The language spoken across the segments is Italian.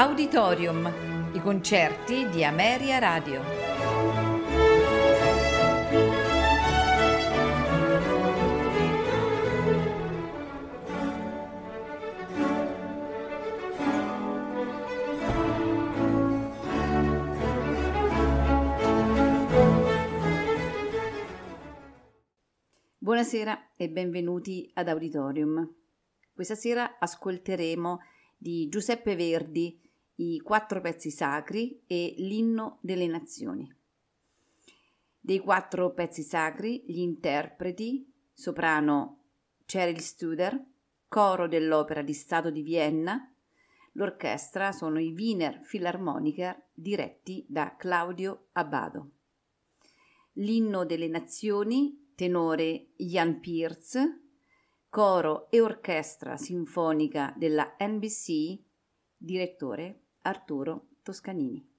Auditorium, i concerti di Ameria Radio. Buonasera e benvenuti ad Auditorium. Questa sera ascolteremo di Giuseppe Verdi i quattro pezzi sacri e l'inno delle nazioni. Dei quattro pezzi sacri, gli interpreti, soprano Cheryl Studer, coro dell'Opera di Stato di Vienna, l'orchestra sono i Wiener Philharmoniker diretti da Claudio Abbado. L'inno delle nazioni tenore Jan Pierce, coro e orchestra sinfonica della NBC, direttore Arturo Toscanini.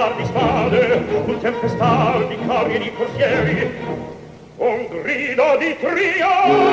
star di spade, un tempestar di carri e di corsieri, un grido di trionfo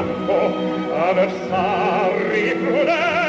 campo avversari crudeli